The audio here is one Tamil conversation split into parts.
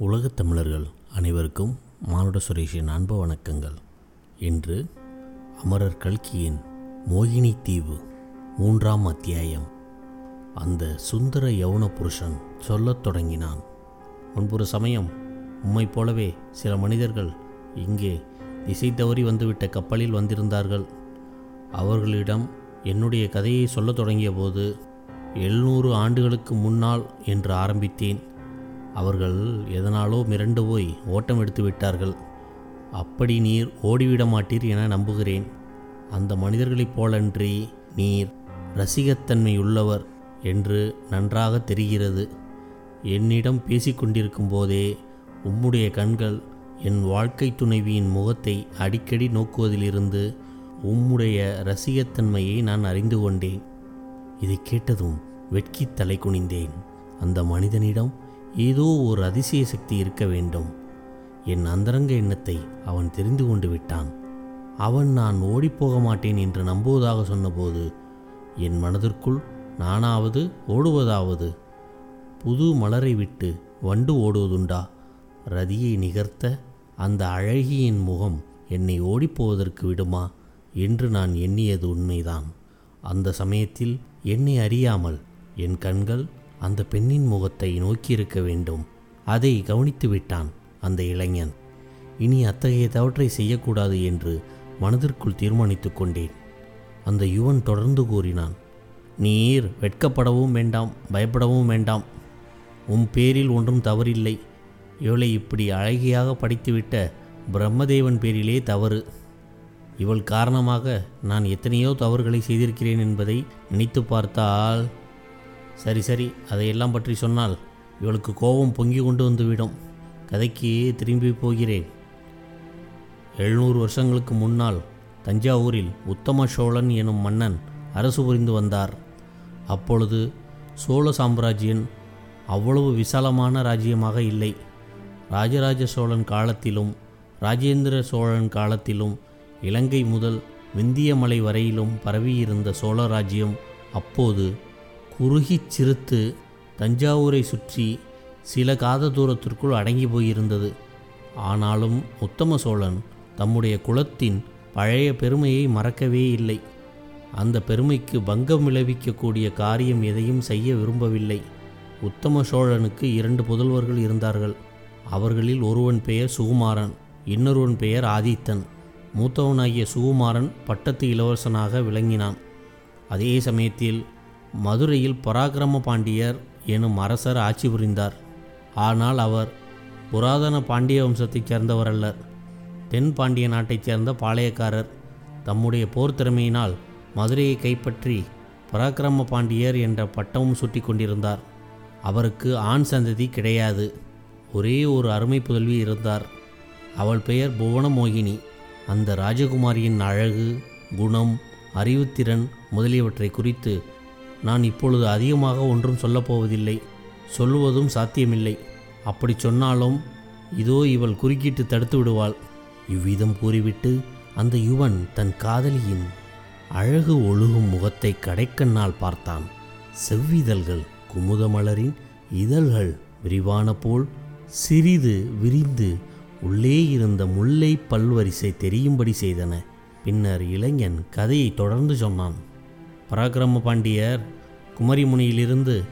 உலகத் தமிழர்கள் அனைவருக்கும் மானுட சுரேஷின் அன்பு வணக்கங்கள். இன்று அமரர் கல்கியின் மோகினி தீவு மூன்றாம் அத்தியாயம். அந்த சுந்தர யௌன புருஷன் சொல்லத் தொடங்கினான். முன்பொரு சமயம் உம்மைப் போலவே சில மனிதர்கள் இங்கே திசை தவறி வந்துவிட்ட கப்பலில் வந்திருந்தார்கள். அவர்களிடம் என்னுடைய கதையை சொல்லத் தொடங்கிய போது எழுநூறு ஆண்டுகளுக்கு முன்னால் என்று ஆரம்பித்தேன். அவர்கள் எதனாலோ மிரண்டு போய் ஓட்டம் எடுத்து விட்டார்கள். அப்படி நீர் ஓடிவிட மாட்டீர் என நம்புகிறேன். அந்த மனிதர்களைப் போலன்றி நீர் ரசிகத்தன்மையுள்ளவர் என்று நன்றாக தெரிகிறது. என்னிடம் பேசிக்கொண்டிருக்கும் போதே உம்முடைய கண்கள் என் வாழ்க்கை துணைவியின் முகத்தை அடிக்கடி நோக்குவதிலிருந்து உம்முடைய ரசிகத்தன்மையை நான் அறிந்து கொண்டேன். இதை கேட்டதும் வெட்கி தலை குனிந்தேன். அந்த மனிதனிடம் ஏதோ ஒரு அதிசய சக்தி இருக்க வேண்டும். என் அந்தரங்க எண்ணத்தை அவன் தெரிந்து கொண்டு விட்டான். அவன் நான் ஓடிப்போக மாட்டேன் என்று நம்புவதாக சொன்னபோது என் மனதிற்குள் நானாவது ஓடுவதாவது? புது மலரை விட்டு வண்டு ஓடுவதுண்டா? ரதியை நிகர்த்த அந்த அழகியின் முகம் என்னை ஓடிப்போவதற்கு விடுமா? என்று நான் எண்ணியது உண்மைதான். அந்த சமயத்தில் என்னை அறியாமல் என் கண்கள் அந்த பெண்ணின் முகத்தை நோக்கியிருக்க வேண்டும். அதை கவனித்து விட்டான் அந்த இளைஞன். இனி அத்தகைய தவற்றை செய்யக்கூடாது என்று மனதிற்குள் தீர்மானித்து கொண்டேன். அந்த யுவன் தொடர்ந்து கூறினான் நீர் வெட்கப்படவும் வேண்டாம் பயப்படவும் வேண்டாம். உன் பேரில் ஒன்றும் தவறில்லை. இவளை இப்படி அழகியாக படித்துவிட்ட பிரம்மதேவன் பேரிலே தவறு. இவள் காரணமாக நான் எத்தனையோ தவறுகளை செய்திருக்கிறேன் என்பதை நினைத்து பார்த்தால் சரி சரி அதையெல்லாம் பற்றி சொன்னால் இவளுக்கு கோபம் பொங்கி கொண்டு வந்துவிடும். கதைக்கு திரும்பி போகிறேன். எழுநூறு வருஷங்களுக்கு முன்னால் தஞ்சாவூரில் உத்தம சோழன் எனும் மன்னன் அரசு புரிந்து வந்தார். அப்பொழுது சோழ சாம்ராஜ்யம் அவ்வளவு விசாலமான ராஜ்யமாக இல்லை. ராஜராஜ சோழன் காலத்திலும் ராஜேந்திர சோழன் காலத்திலும் இலங்கை முதல் விந்திய மலை வரையிலும் பரவியிருந்த சோழ ராஜ்யம் அப்போது குறுகிச் சிறுத்து தஞ்சாவூரை சுற்றி சில காத தூரத்திற்குள் அடங்கி போயிருந்தது. ஆனாலும் உத்தம சோழன் தம்முடைய குலத்தின் பழைய பெருமையை மறக்கவே இல்லை. அந்த பெருமைக்கு பங்கம் விளைவிக்கக்கூடிய காரியம் எதையும் செய்ய விரும்பவில்லை. உத்தம சோழனுக்கு இரண்டு புதல்வர்கள் இருந்தார்கள். அவர்களில் ஒருவன் பெயர் சுகுமாரன் இன்னொருவன் பெயர் ஆதித்தன். மூத்தவனாகிய சுகுமாரன் பட்டத்து இளவரசனாக விளங்கினான். அதே சமயத்தில் மதுரையில் பராக்கிரம பாண்டியர் எனும் அரசர் ஆட்சி புரிந்தார். ஆனால் அவர் புராதன பாண்டிய வம்சத்தைச் சேர்ந்தவர் அல்லர் தென் பாண்டிய நாட்டைச் சேர்ந்த பாளையக்காரர் தம்முடைய போர் திறமையினால் மதுரையை கைப்பற்றி பராக்கிரம பாண்டியர் என்ற பட்டமும் சுட்டி கொண்டிருந்தார். அவருக்கு ஆண் சந்ததி கிடையாது. ஒரே ஒரு அருமை புதல்வி இருந்தார். அவள் பெயர் புவனமோகினி. அந்த ராஜகுமாரியின் அழகு குணம் அறிவுத்திறன் முதலியவற்றை குறித்து நான் இப்பொழுது அதிகமாக ஒன்றும் சொல்லப்போவதில்லை சொல்லுவதும் சாத்தியமில்லை. அப்படி சொன்னாலும் இதோ இவள் குறுக்கிட்டு தடுத்து விடுவாள். இவ்விதம் கூறிவிட்டு அந்த யுவன் தன் காதலியின் அழகு ஒழுகும் முகத்தை கடைக்கண்ணால் பார்த்தான். செவ்விதழ்கள் குமுதமலரின் இதழ்கள் விரிவான போல் சிறிது விரிந்து உள்ளே இருந்த முல்லை பல்வரிசை தெரியும்படி செய்தன. பின்னர் இளைஞன் கதையை தொடர்ந்து சொன்னான். பராக்கிரம பாண்டியர் குமரிமுனியிலிருந்து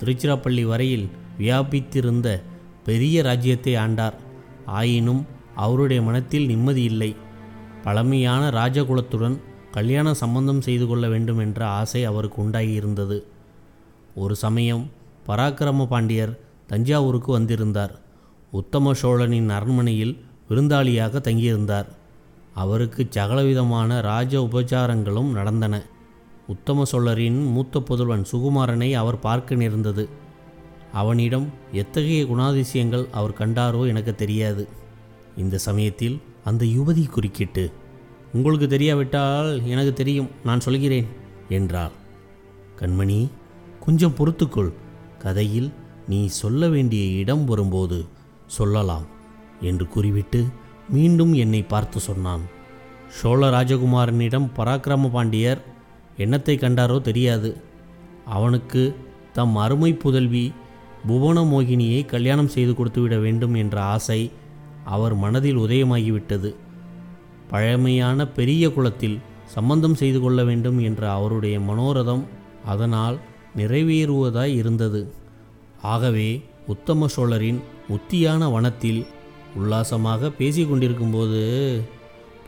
திருச்சிராப்பள்ளி வரையில் வியாபித்திருந்த பெரிய ராஜ்யத்தை ஆண்டார். ஆயினும் அவருடைய மனத்தில் நிம்மதி இல்லை. பழமையான ராஜகுலத்துடன் கல்யாண சம்பந்தம் செய்து கொள்ள வேண்டும் என்ற ஆசை அவருக்கு உண்டாகியிருந்தது. ஒரு சமயம் பராக்கிரம பாண்டியர் தஞ்சாவூருக்கு வந்திருந்தார். உத்தம சோழனின் அரண்மனையில் விருந்தாளியாக தங்கியிருந்தார். அவருக்கு சகலவிதமான ராஜ உபச்சாரங்களும் நடந்தன. உத்தம சோழரின் மூத்த புதல்வன் சுகுமாரனை அவர் பார்க்க நேர்ந்தது. அவனிடம் எத்தகைய குணாதிசயங்கள் அவர் கண்டாரோ எனக்கு தெரியாது. இந்த சமயத்தில் அந்த யுவதி குறுக்கிட்டு உங்களுக்கு தெரியாவிட்டால் எனக்கு தெரியும் நான் சொல்கிறேன் என்றாள். கண்மணி கொஞ்சம் பொறுத்துக்கொள். கதையில் நீ சொல்ல வேண்டிய இடம் வரும்போது சொல்லலாம் என்று கூறிவிட்டு மீண்டும் என்னை பார்த்து சொன்னான். சோழ ராஜகுமாரனிடம் பராக்கிரம பாண்டியர் என்னத்தை கண்டாரோ தெரியாது. அவனுக்கு தம் அருமை புதல்வி புவன மோகினியை கல்யாணம் செய்து கொடுத்துவிட வேண்டும் என்ற ஆசை அவர் மனதில் உதயமாகிவிட்டது. பழமையான பெரிய குலத்தில் சம்பந்தம் செய்து கொள்ள வேண்டும் என்ற அவருடைய மனோரதம் அதனால் நிறைவேறுவதாய் இருந்தது. ஆகவே உத்தம சோழரின் உத்தியான வனத்தில் உல்லாசமாக பேசிக்கொண்டிருக்கும்போது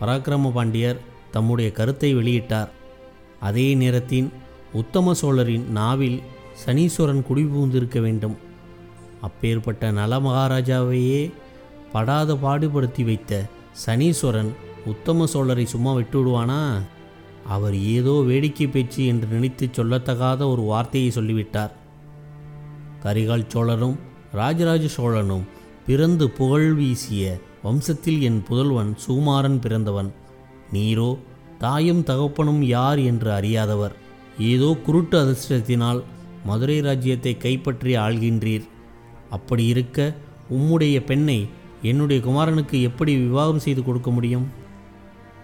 பராக்கிரம பாண்டியர் தம்முடைய கருத்தை வெளியிட்டார். அதே நேரத்தில் உத்தம சோழரின் நாவில் சனீஸ்வரன் குடிபுகுந்திருக்க வேண்டும். அப்பேற்பட்ட நல மகாராஜாவையே படாத பாடுபடுத்தி வைத்த சனீஸ்வரன் உத்தம சோழரை சும்மா விட்டுவிடுவானா? அவர் ஏதோ வேடிக்கை பேச்சு என்று நினைத்து சொல்லத்தகாத ஒரு வார்த்தையை சொல்லிவிட்டார். கரிகால் சோழரும் ராஜராஜ சோழனும் பிறந்து புகழ் வீசிய வம்சத்தில் என் புதல்வன் சுகுமாரன் பிறந்தவன். நீரோ தாயும் தகப்பனும் யார் என்று அறியாதவர். ஏதோ குருட்டு அதிர்ஷ்டத்தினால் மதுரை ராஜ்யத்தை கைப்பற்றி ஆள்கின்றீர். அப்படி இருக்க உம்முடைய பெண்ணை என்னுடைய குமாரனுக்கு எப்படி விவாகம் செய்து கொடுக்க முடியும்?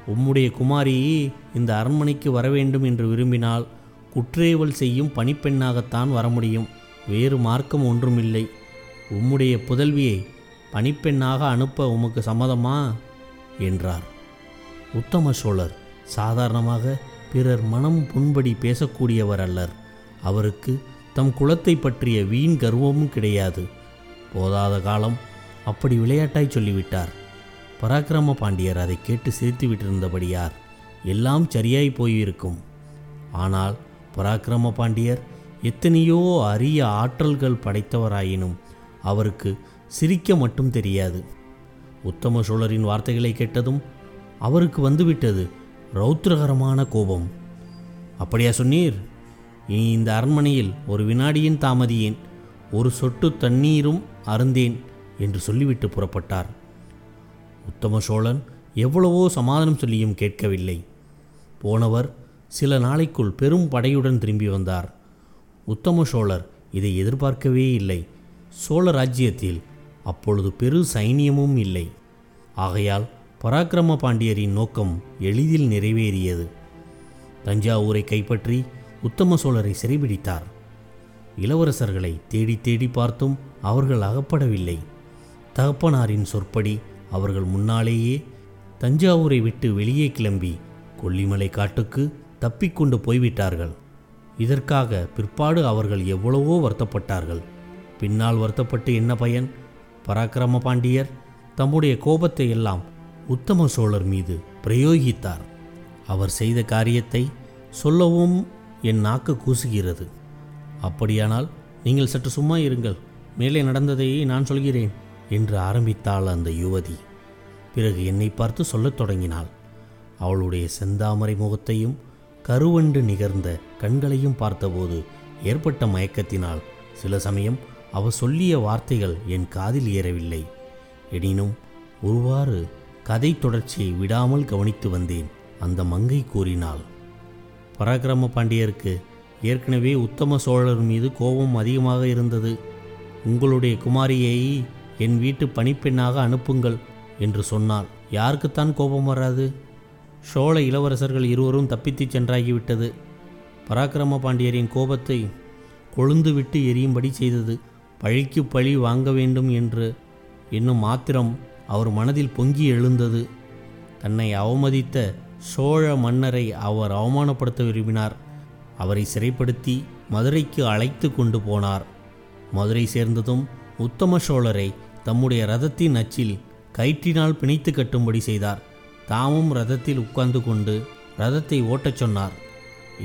உம்முடைய குமாரி இந்த அரண்மனைக்கு வர வேண்டும் என்று விரும்பினால் குற்றேவல் செய்யும் பணிப்பெண்ணாகத்தான் வர முடியும். வேறு மார்க்கம் ஒன்றுமில்லை. உம்முடைய புதல்வியை பணிப்பெண்ணாக அனுப்ப உமக்கு சம்மதமா? என்றார். உத்தம சோழர். சாதாரணமாக பிறர் மனம் புண்படி பேசக்கூடியவர் அல்லர். அவருக்கு தம் குலத்தை பற்றிய வீண் கர்வமும் கிடையாது. போதாத காலம் அப்படி விளையாட்டாய் சொல்லிவிட்டார். பராக்கிரம பாண்டியர் அதை கேட்டு சிரித்து விட்டிருந்தபடியார் எல்லாம் சரியாய் போயிருக்கும். ஆனால் பராக்கிரம பாண்டியர் எத்தனையோ அரிய ஆற்றல்கள் படைத்தவராயினும் அவருக்கு சிரிக்க மட்டும் தெரியாது. உத்தம சோழரின் வார்த்தைகளை கேட்டதும் அவருக்கு வந்துவிட்டது. ரௌத்ரகரமான கோபம். அப்படியா சொன்னீர். இனி இந்த அரண்மனையில் ஒரு வினாடியின் தாமதியேன் ஒரு சொட்டு தண்ணீரும் அருந்தேன் என்று சொல்லிவிட்டு புறப்பட்டார். உத்தம சோழன் எவ்வளவோ சமாதானம் சொல்லியும் கேட்கவில்லை. போனவர் சில நாளைக்குள் பெரும் படையுடன் திரும்பி வந்தார். உத்தம சோழர் இதை எதிர்பார்க்கவே இல்லை. சோழ ராஜ்யத்தில் அப்பொழுது பெரு சைனியமும் இல்லை. ஆகையால் பராக்கிரம பாண்டியரின் நோக்கம் எளிதில் நிறைவேறியது. தஞ்சாவூரை கைப்பற்றி உத்தம சோழரை சிறைபிடித்தார். இளவரசர்களை தேடி தேடி பார்த்தும் அவர்கள் அகப்படவில்லை. தகப்பனாரின் சொற்படி அவர்கள் முன்னாலேயே தஞ்சாவூரை விட்டு வெளியே கிளம்பி கொல்லிமலை காட்டுக்கு தப்பிக்கொண்டு போய்விட்டார்கள். இதற்காக பிற்பாடு அவர்கள் எவ்வளவோ வருத்தப்பட்டார்கள். பின்னால் வருத்தப்பட்டு என்ன பயன்? பராக்கிரம பாண்டியர் தம்முடைய கோபத்தை எல்லாம் உத்தம சோழர் மீது பிரயோகித்தார். அவர் செய்த காரியத்தை சொல்லவும் என் நாக்கு கூசுகிறது. அப்படியானால் நீங்கள் சற்று சும்மா இருங்கள். மேலே நடந்ததை நான் சொல்கிறேன் என்று ஆரம்பித்தாள் அந்த யுவதி. பிறகு என்னை பார்த்து சொல்லத் தொடங்கினாள். அவளுடைய செந்தாமரை முகத்தையும் கருவண்டு நிகர்ந்த கண்களையும் பார்த்தபோது ஏற்பட்ட மயக்கத்தினால் சில சமயம் அவ சொல்லிய வார்த்தைகள் என் காதில் ஏறவில்லை. எனினும் ஒருவாறு கதை தொடர்ச்சியை விடாமல் கவனித்து வந்தேன் அந்த மங்கை கூறினாள். பராக்கிரம பாண்டியருக்கு ஏற்கனவே உத்தம சோழர் மீது கோபம் அதிகமாக இருந்தது. உங்களுடைய குமாரியை என் வீட்டு பணிப்பெண்ணாக அனுப்புங்கள் என்று சொன்னாள். யாருக்குத்தான் கோபம் வராது? சோழ இளவரசர்கள் இருவரும் தப்பித்துச் சென்றாகிவிட்டது. பராக்கிரம பாண்டியரின் கோபத்தை கொழுந்துவிட்டு எரியும்படி செய்தது. பழிக்கு பழி வாங்க வேண்டும் என்று என்னும் மாத்திரம் அவர் மனதில் பொங்கி எழுந்தது. தன்னை அவமதித்த சோழ மன்னரை அவர் அவமானப்படுத்த விரும்பினார். அவரை சிறைப்படுத்தி மதுரைக்கு அழைத்து கொண்டு போனார். மதுரை சேர்ந்ததும் உத்தம சோழரை தம்முடைய ரதத்தின் அச்சில் கயிற்றினால் பிணைத்து கட்டும்படி செய்தார். தாமும் ரதத்தில் உட்கார்ந்து கொண்டு ரதத்தை ஓட்டச் சொன்னார்.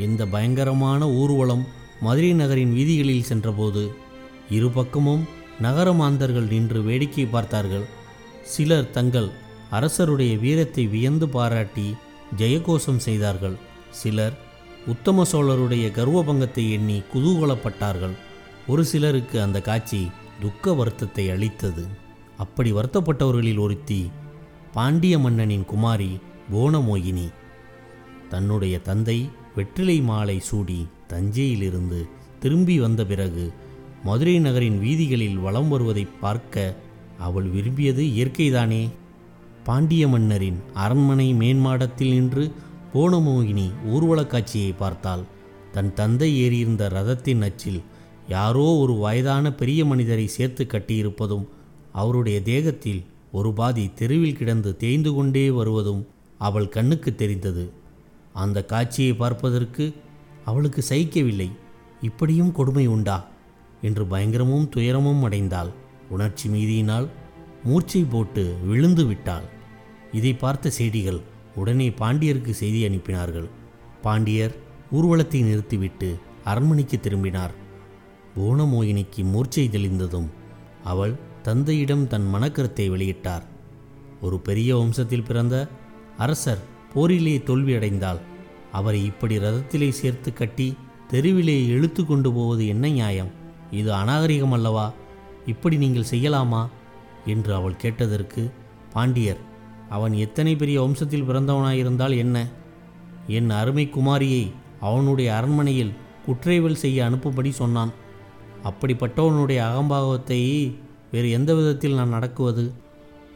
இந்த பயங்கரமான ஊர்வலம் மதுரை நகரின் வீதிகளில் சென்றபோது இரு பக்கமும் நகர மாந்தர்கள் நின்று வேடிக்கை பார்த்தார்கள். சிலர் தங்கள் அரசருடைய வீரத்தை வியந்து பாராட்டி ஜெயகோஷம் செய்தார்கள். சிலர் உத்தம சோழருடைய கர்வபங்கத்தை எண்ணி குதூகலப்பட்டார்கள். ஒரு சிலருக்கு அந்த காட்சி துக்க வருத்தத்தை அளித்தது. அப்படி வருத்தப்பட்டவர்களில் ஒருத்தி பாண்டிய மன்னனின் குமாரி போனமோகினி. தன்னுடைய தந்தை வெற்றிலை மாலை சூடி தஞ்சையிலிருந்து திரும்பி வந்த பிறகு மதுரை நகரின் வீதிகளில் வலம் வருவதை பார்க்க அவள் விரும்பியது இயற்கைதானே? பாண்டிய மன்னரின் அரண்மனை மேன்மாடத்தில் நின்று போனமோகினி ஊர்வலக் காட்சியை பார்த்தாள். தன் தந்தை ஏறியிருந்த ரதத்தின் அச்சில் யாரோ ஒரு வயதான பெரிய மனிதரை சேர்த்து கட்டியிருப்பதும் அவருடைய தேகத்தில் ஒரு பாதி தெருவில் கிடந்து தேய்ந்து கொண்டே வருவதும் அவள் கண்ணுக்கு தெரிந்தது. அந்த காட்சியை பார்ப்பதற்கு அவளுக்கு சகிக்கவில்லை. இப்படியும் கொடுமை உண்டா? என்று பயங்கரமும் துயரமும் அடைந்தாள். உணர்ச்சி மீதியினால் மூர்ச்சை போட்டு விழுந்து விட்டாள். இதை பார்த்த செய்திகள் உடனே பாண்டியருக்கு செய்தி அனுப்பினார்கள். பாண்டியர் ஊர்வலத்தை நிறுத்திவிட்டு அரண்மனைக்கு திரும்பினார். புவனமோகினிக்கு மூர்ச்சை தெளிந்ததும் அவள் தந்தையிடம் தன் மனக்கருத்தை வெளியிட்டார். ஒரு பெரிய வம்சத்தில் பிறந்த அரசர் போரிலே தோல்வியடைந்தால் அவரை இப்படி ரதத்திலே சேர்த்து கட்டி தெருவிலே இழுத்து கொண்டு போவது என்ன நியாயம்? இது அநாகரிகம் அல்லவா? இப்படி நீங்கள் செய்யலாமா? என்று அவள் கேட்டதற்கு பாண்டியர் அவன் எத்தனை பெரிய வம்சத்தில் பிறந்தவனாயிருந்தால் என்ன? என் அருமை குமாரியை அவனுடைய அரண்மனையில் குற்றேவல் செய்ய அனுப்பும்படி சொன்னான். அப்படிப்பட்டவனுடைய அகம்பாவத்தை வேறு எந்த விதத்தில் நான் நடக்குவது?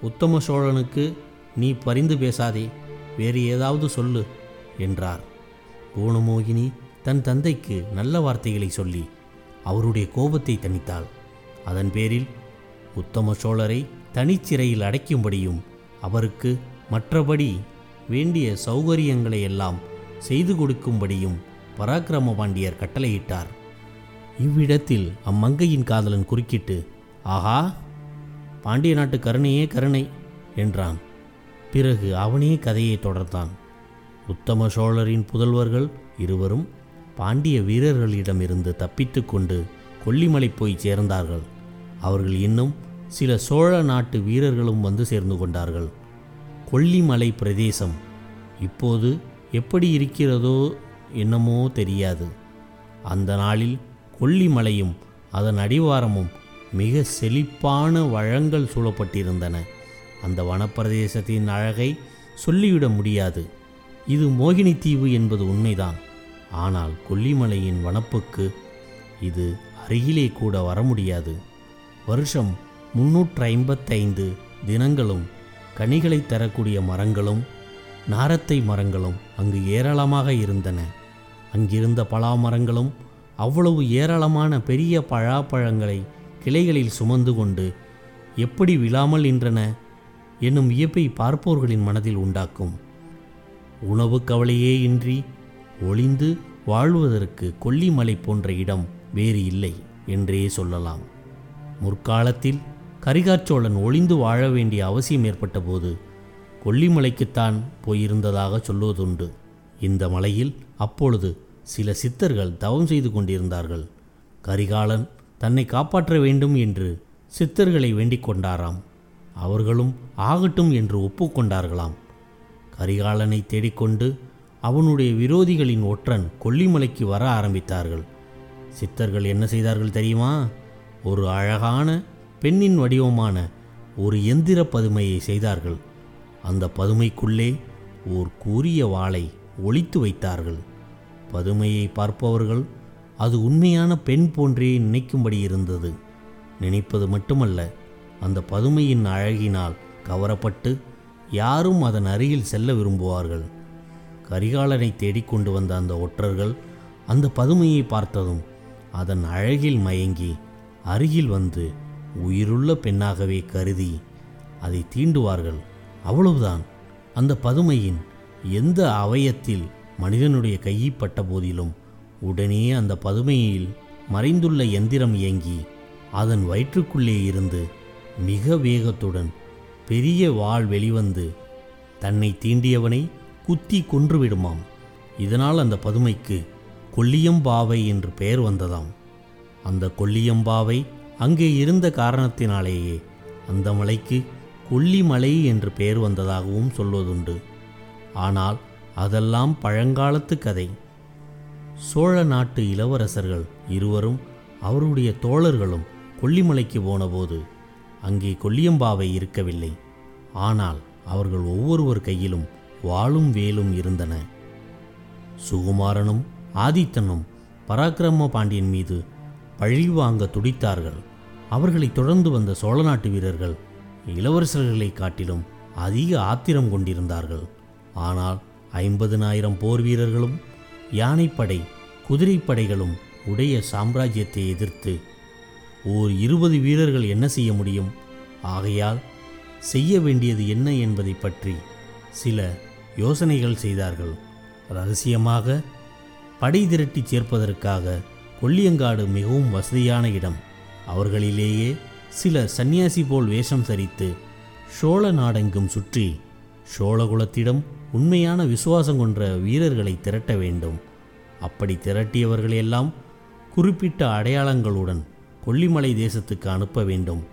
உத்தம சோழனுக்கு நீ பரிந்து பேசாதே வேறு ஏதாவது சொல்லு என்றார். பூணமோகினி தன் தந்தைக்கு நல்ல வார்த்தைகளை சொல்லி அவருடைய கோபத்தை தணித்தாள். அதன் பேரில் உத்தம சோழரை தனிச்சிறையில் அடைக்கும்படியும் அவருக்கு மற்றபடி வேண்டிய சௌகரியங்களை எல்லாம் செய்து கொடுக்கும்படியும் பராக்கிரம பாண்டியர் கட்டளையிட்டார். இவ்விடத்தில் அம்மங்கையின் காதலன் குறுக்கிட்டு ஆஹா பாண்டிய நாட்டு கருணையே கருணை என்றான். பிறகு அவனே கதையை தொடர்ந்தான். உத்தம சோழரின் புதல்வர்கள் இருவரும் பாண்டிய வீரர்களிடமிருந்து தப்பித்துக்கொண்டு கொல்லிமலை போய் சேர்ந்தார்கள். அவர்கள் இன்னும் சில சோழ நாட்டு வீரர்களும் வந்து சேர்ந்து கொண்டார்கள். கொல்லிமலை பிரதேசம் இப்போது எப்படி இருக்கிறதோ என்னமோ தெரியாது. அந்த நாளில் கொல்லிமலையும் அதன் அடிவாரமும் மிக செழிப்பான வழங்கள் சூழப்பட்டிருந்தன. அந்த வனப்பிரதேசத்தின் அழகை சொல்லிவிட முடியாது. இது மோகினி தீவு என்பது உண்மைதான். ஆனால் கொல்லிமலையின் வனப்புக்கு இது அருகிலே கூட வர முடியாது. வருஷம் முன்னூற்று ஐம்பத்தைந்து தினங்களும் கனிகளை தரக்கூடிய மரங்களும் நாரத்தை மரங்களும் அங்கு ஏராளமாக இருந்தன. அங்கிருந்த பலா மரங்களும் அவ்வளவு ஏராளமான பெரிய பழாப்பழங்களை கிளைகளில் சுமந்து கொண்டு எப்படி விழாமல் நின்றன என்னும் வியப்பை பார்ப்போர்களின் மனதில் உண்டாக்கும். உணவு கவலையே இன்றி ஒளிந்து வாழ்வதற்கு கொல்லிமலை போன்ற இடம் வேறு இல்லை என்றே சொல்லலாம். முற்காலத்தில் கரிகாச்சோழன் ஒளிந்து வாழ வேண்டிய அவசியம் ஏற்பட்டபோது கொல்லிமலைக்குத்தான் போயிருந்ததாக சொல்வதுண்டு இந்த மலையில் அப்பொழுது சில சித்தர்கள் தவம் செய்து கொண்டிருந்தார்கள். கரிகாலன் தன்னை காப்பாற்ற வேண்டும் என்று சித்தர்களை வேண்டிக் கொண்டாராம். அவர்களும் ஆகட்டும் என்று ஒப்புக்கொண்டார்களாம் கரிகாலனை தேடிக்கொண்டு அவனுடைய விரோதிகளின் ஒற்றன் கொல்லிமலைக்கு வர ஆரம்பித்தார்கள். சித்தர்கள் என்ன செய்தார்கள் தெரியுமா? ஒரு அழகான பெண்ணின் வடிவமான ஒரு எந்திர பதுமையை செய்தார்கள். அந்த பதுமைக்குள்ளே ஓர் கூரிய வாளை ஒளித்து வைத்தார்கள். பதுமையை பார்ப்பவர்கள் அது உண்மையான பெண் போன்றே நினைக்கும்படி இருந்தது. நினைப்பது மட்டுமல்ல அந்த பதுமையின் அழகினால் கவரப்பட்டு யாரும் அதன் அருகில் செல்ல விரும்புவார்கள். கரிகாலனை தேடிக்கொண்டு வந்த அந்த ஒற்றர்கள் அந்த பதுமையை பார்த்ததும் அதன் அழகில் மயங்கி அருகில் வந்து உயிருள்ள பெண்ணாகவே கருதி அதை தீண்டுவார்கள். அவ்வளவுதான். அந்த பதுமையின் எந்த அவயத்தில் மனிதனுடைய கைப்பட்ட போதிலும் உடனே அந்த பதுமையில் மறைந்துள்ள எந்திரம் இயங்கி அதன் வயிற்றுக்குள்ளே இருந்து மிக வேகத்துடன் பெரிய வாள் வெளிவந்து தன்னை தீண்டியவனை குத்தி கொன்றுவிடுமாம். இதனால் அந்த பதுமைக்கு கொல்லியம்பாவை என்று பெயர் வந்ததாம். அந்த கொல்லியம்பாவை அங்கே இருந்த காரணத்தினாலேயே அந்த மலைக்கு கொல்லிமலை என்று பெயர் வந்ததாகவும் சொல்வதுண்டு. ஆனால் அதெல்லாம் பழங்காலத்து கதை. சோழ நாட்டு இளவரசர்கள் இருவரும் அவருடைய தோழர்களும் கொல்லிமலைக்கு போனபோது அங்கே கொல்லியம்பாவை இருக்கவில்லை. ஆனால் அவர்கள் ஒவ்வொருவர் கையிலும் வாளும் வேலும் இருந்தன. சுகுமாரனும் ஆதித்தனும் பராக்கிரம பாண்டியன் மீது பழிவாங்க துடித்தார்கள். அவர்களை தொடர்ந்து வந்த சோழ நாட்டு வீரர்கள் இளவரசர்களை காட்டிலும் அதிக ஆத்திரம் கொண்டிருந்தார்கள். ஆனால் ஐம்பதினாயிரம் போர் வீரர்களும் யானைப்படை குதிரைப்படைகளும் உடைய சாம்ராஜ்யத்தை எதிர்த்து ஓர் இருபது வீரர்கள் என்ன செய்ய முடியும்? ஆகையால் செய்ய வேண்டியது என்ன என்பதை பற்றி சில யோசனைகள் செய்தார்கள். ரகசியமாக படை திரட்டி சேர்ப்பதற்காக கொல்லியங்காடு மிகவும் வசதியான இடம். அவர்களிலேயே சில சந்நியாசி போல் வேஷம் தரித்து சோழ நாடெங்கும் சுற்றி சோழகுலத்திடம் உண்மையான விசுவாசம் கொன்ற வீரர்களை திரட்ட வேண்டும். அப்படி திரட்டியவர்களையெல்லாம் குறிப்பிட்ட அடையாளங்களுடன் கொல்லிமலை தேசத்துக்கு அனுப்ப வேண்டும்.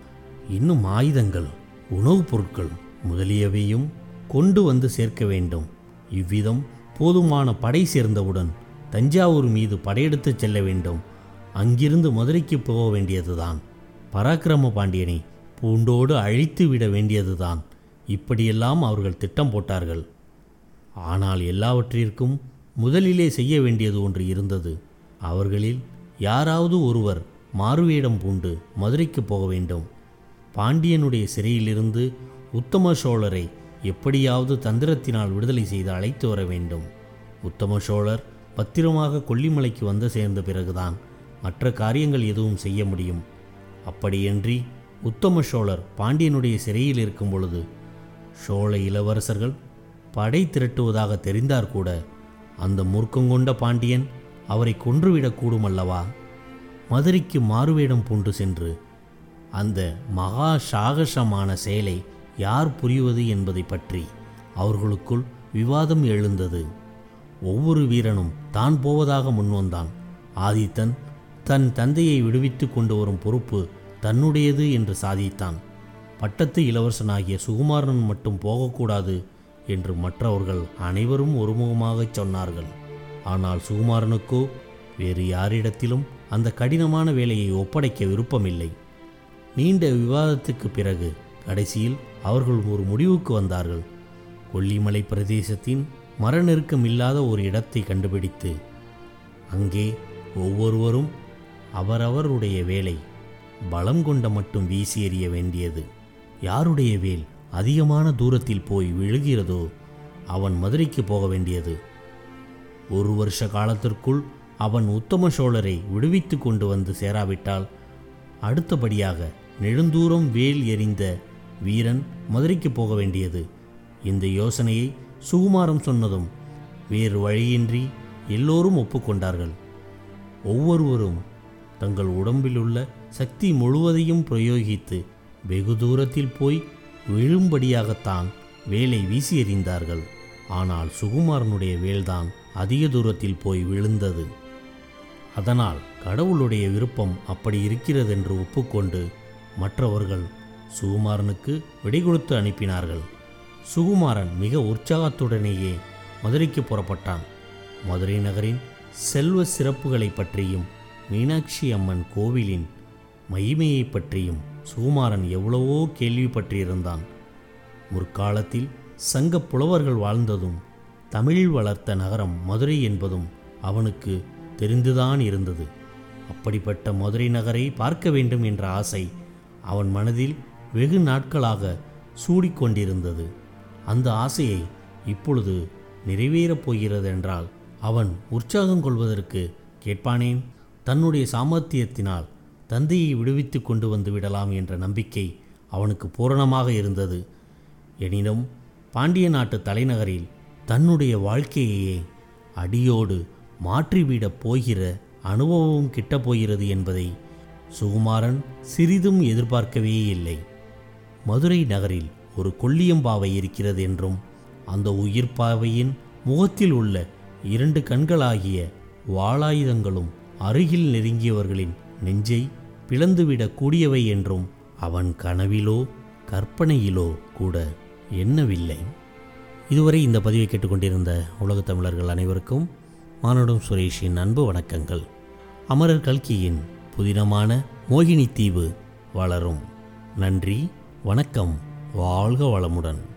இன்னும் ஆயுதங்கள் உணவுப் பொருட்கள் முதலியவையும் கொண்டு வந்து சேர்க்க வேண்டும். இவ்விதம் போதுமான படை சேர்ந்தவுடன் தஞ்சாவூர் மீது படையெடுத்துச் செல்ல வேண்டும். அங்கிருந்து மதுரைக்கு போக வேண்டியதுதான். பராக்கிரம பாண்டியனை பூண்டோடு அழித்து விட வேண்டியதுதான். இப்படியெல்லாம் அவர்கள் திட்டம் போட்டார்கள். ஆனால் எல்லாவற்றிற்கும் முதலிலே செய்ய வேண்டியது ஒன்று இருந்தது. அவர்களில் யாராவது ஒருவர் மாறுவேடம் பூண்டு மதுரைக்கு போக வேண்டும். பாண்டியனுடைய சிறையிலிருந்து உத்தம சோழரை எப்படியாவது தந்திரத்தினால் விடுதலை செய்து அழைத்து வர வேண்டும். உத்தம சோழர் பத்திரமாக கொல்லிமலைக்கு வந்து சேர்ந்த பிறகுதான் மற்ற காரியங்கள் எதுவும் செய்ய முடியும். அப்படியன்றி உத்தம சோழர் பாண்டியனுடைய சிறையில் இருக்கும் பொழுது சோழ இளவரசர்கள் படை திரட்டுவதாக தெரிந்தார் கூட அந்த மூர்க்கங்கொண்ட பாண்டியன் அவரை கொன்றுவிடக்கூடும் அல்லவா மதுரைக்கு மாறுவேடம் பூண்டு சென்று அந்த மகா சாகசமான செயலை யார் புரிவது என்பதை பற்றி அவர்களுக்குள் விவாதம் எழுந்தது. ஒவ்வொரு வீரனும் தான் போவதாக முன்வந்தான் ஆதித்தன் தன் தந்தையை விடுவித்து கொண்டு வரும் பொறுப்பு தன்னுடையது என்று சாதித்தான். பட்டத்து இளவரசனாகிய சுகுமாரன் மட்டும் போகக்கூடாது என்று மற்றவர்கள் அனைவரும் ஒருமுகமாகச் சொன்னார்கள். ஆனால் சுகுமாரனுக்கோ வேறு யாரிடத்திலும் அந்த கடினமான வேலையை ஒப்படைக்க விருப்பமில்லை. நீண்ட விவாதத்துக்கு பிறகு கடைசியில் அவர்கள் ஒரு முடிவுக்கு வந்தார்கள். கொல்லிமலை பிரதேசத்தின் மர நெருக்கம் இல்லாத ஒரு இடத்தை கண்டுபிடித்து அங்கே ஒவ்வொருவரும் அவரவருடைய வேலை பலம் கொண்ட மட்டும் வீசி எறிய வேண்டியது. யாருடைய வேல் அதிகமான தூரத்தில் போய் விழுகிறதோ அவன் மதுரைக்கு போக வேண்டியது. ஒரு வருஷ காலத்திற்குள் அவன் உத்தம சோழரை விடுவித்து கொண்டு வந்து சேராவிட்டால் அடுத்தபடியாக நெடுந்தூரம் வேல் எறிந்த வீரன் மதுரைக்கு போக வேண்டியது. இந்த யோசனையை சுகுமாரம் சொன்னதும் வேறு வழியின்றி எல்லோரும் ஒப்புக்கொண்டார்கள். ஒவ்வொருவரும் தங்கள் உடம்பில் உள்ள சக்தி முழுவதையும் பிரயோகித்து வெகு தூரத்தில் போய் விழும்படியாகத்தான் வேலை வீசி எறிந்தார்கள். ஆனால் சுகுமாரனுடைய வேல்தான் அதிக தூரத்தில் போய் விழுந்தது. அதனால் கடவுளுடைய விருப்பம் அப்படி இருக்கிறதென்று ஒப்புக்கொண்டு மற்றவர்கள் சுகுமாரனுக்கு விடை கொடுத்து அனுப்பினார்கள். சுகுமாரன் மிக உற்சாகத்துடனேயே மதுரைக்கு புறப்பட்டான். மதுரை நகரின் செல்வ சிறப்புகளை பற்றியும் மீனாட்சி அம்மன் கோவிலின் மகிமையை பற்றியும் சுகுமாரன் எவ்வளவோ கேள்விப்பட்டிருந்தான். முற்காலத்தில் சங்க புலவர்கள் வாழ்ந்ததும் தமிழ் வளர்த்த நகரம் மதுரை என்பதும் அவனுக்கு தெரிந்துதான் இருந்தது. அப்படிப்பட்ட மதுரை நகரை பார்க்க வேண்டும் என்ற ஆசை அவன் மனதில் வெகு நாட்களாக சூடிக்கொண்டிருந்தது. அந்த ஆசையை இப்பொழுது நிறைவேறப் போகிறது என்றால் அவன் உற்சாகம் கொள்வதற்கு கேட்பானேன்? தன்னுடைய சாமர்த்தியத்தினால் தந்தையை விடுவித்து கொண்டு வந்து விடலாம் என்ற நம்பிக்கை அவனுக்கு பூரணமாக இருந்தது. எனினும் பாண்டிய நாட்டு தலைநகரில் தன்னுடைய வாழ்க்கையையே அடியோடு மாற்றிவிடப் போகிற அனுபவம் கிட்ட போகிறது என்பதை சுகுமாரன் சிறிதும் எதிர்பார்க்கவே இல்லை மதுரை நகரில் ஒரு கொள்ளியம்பாவை இருக்கிறது என்றும் அந்த உயிர்ப்பாவையின் முகத்தில் உள்ள இரண்டு கண்களாகிய வாளாயுதங்களும் அருகில் நெருங்கியவர்களின் நெஞ்சை பிளந்துவிடக் கூடியவை என்றும் அவன் கனவிலோ கற்பனையிலோ கூட எண்ணவில்லை. இதுவரை இந்த பதிவை கேட்டுக்கொண்டிருந்த உலகத் தமிழர்கள் அனைவருக்கும் மானுடம் சுரேஷின் அன்பு வணக்கங்கள். அமரர் கல்கியின் புதினமான மோகினி தீவு வளரும். நன்றி வணக்கம். வாழ்க வளமுடன்.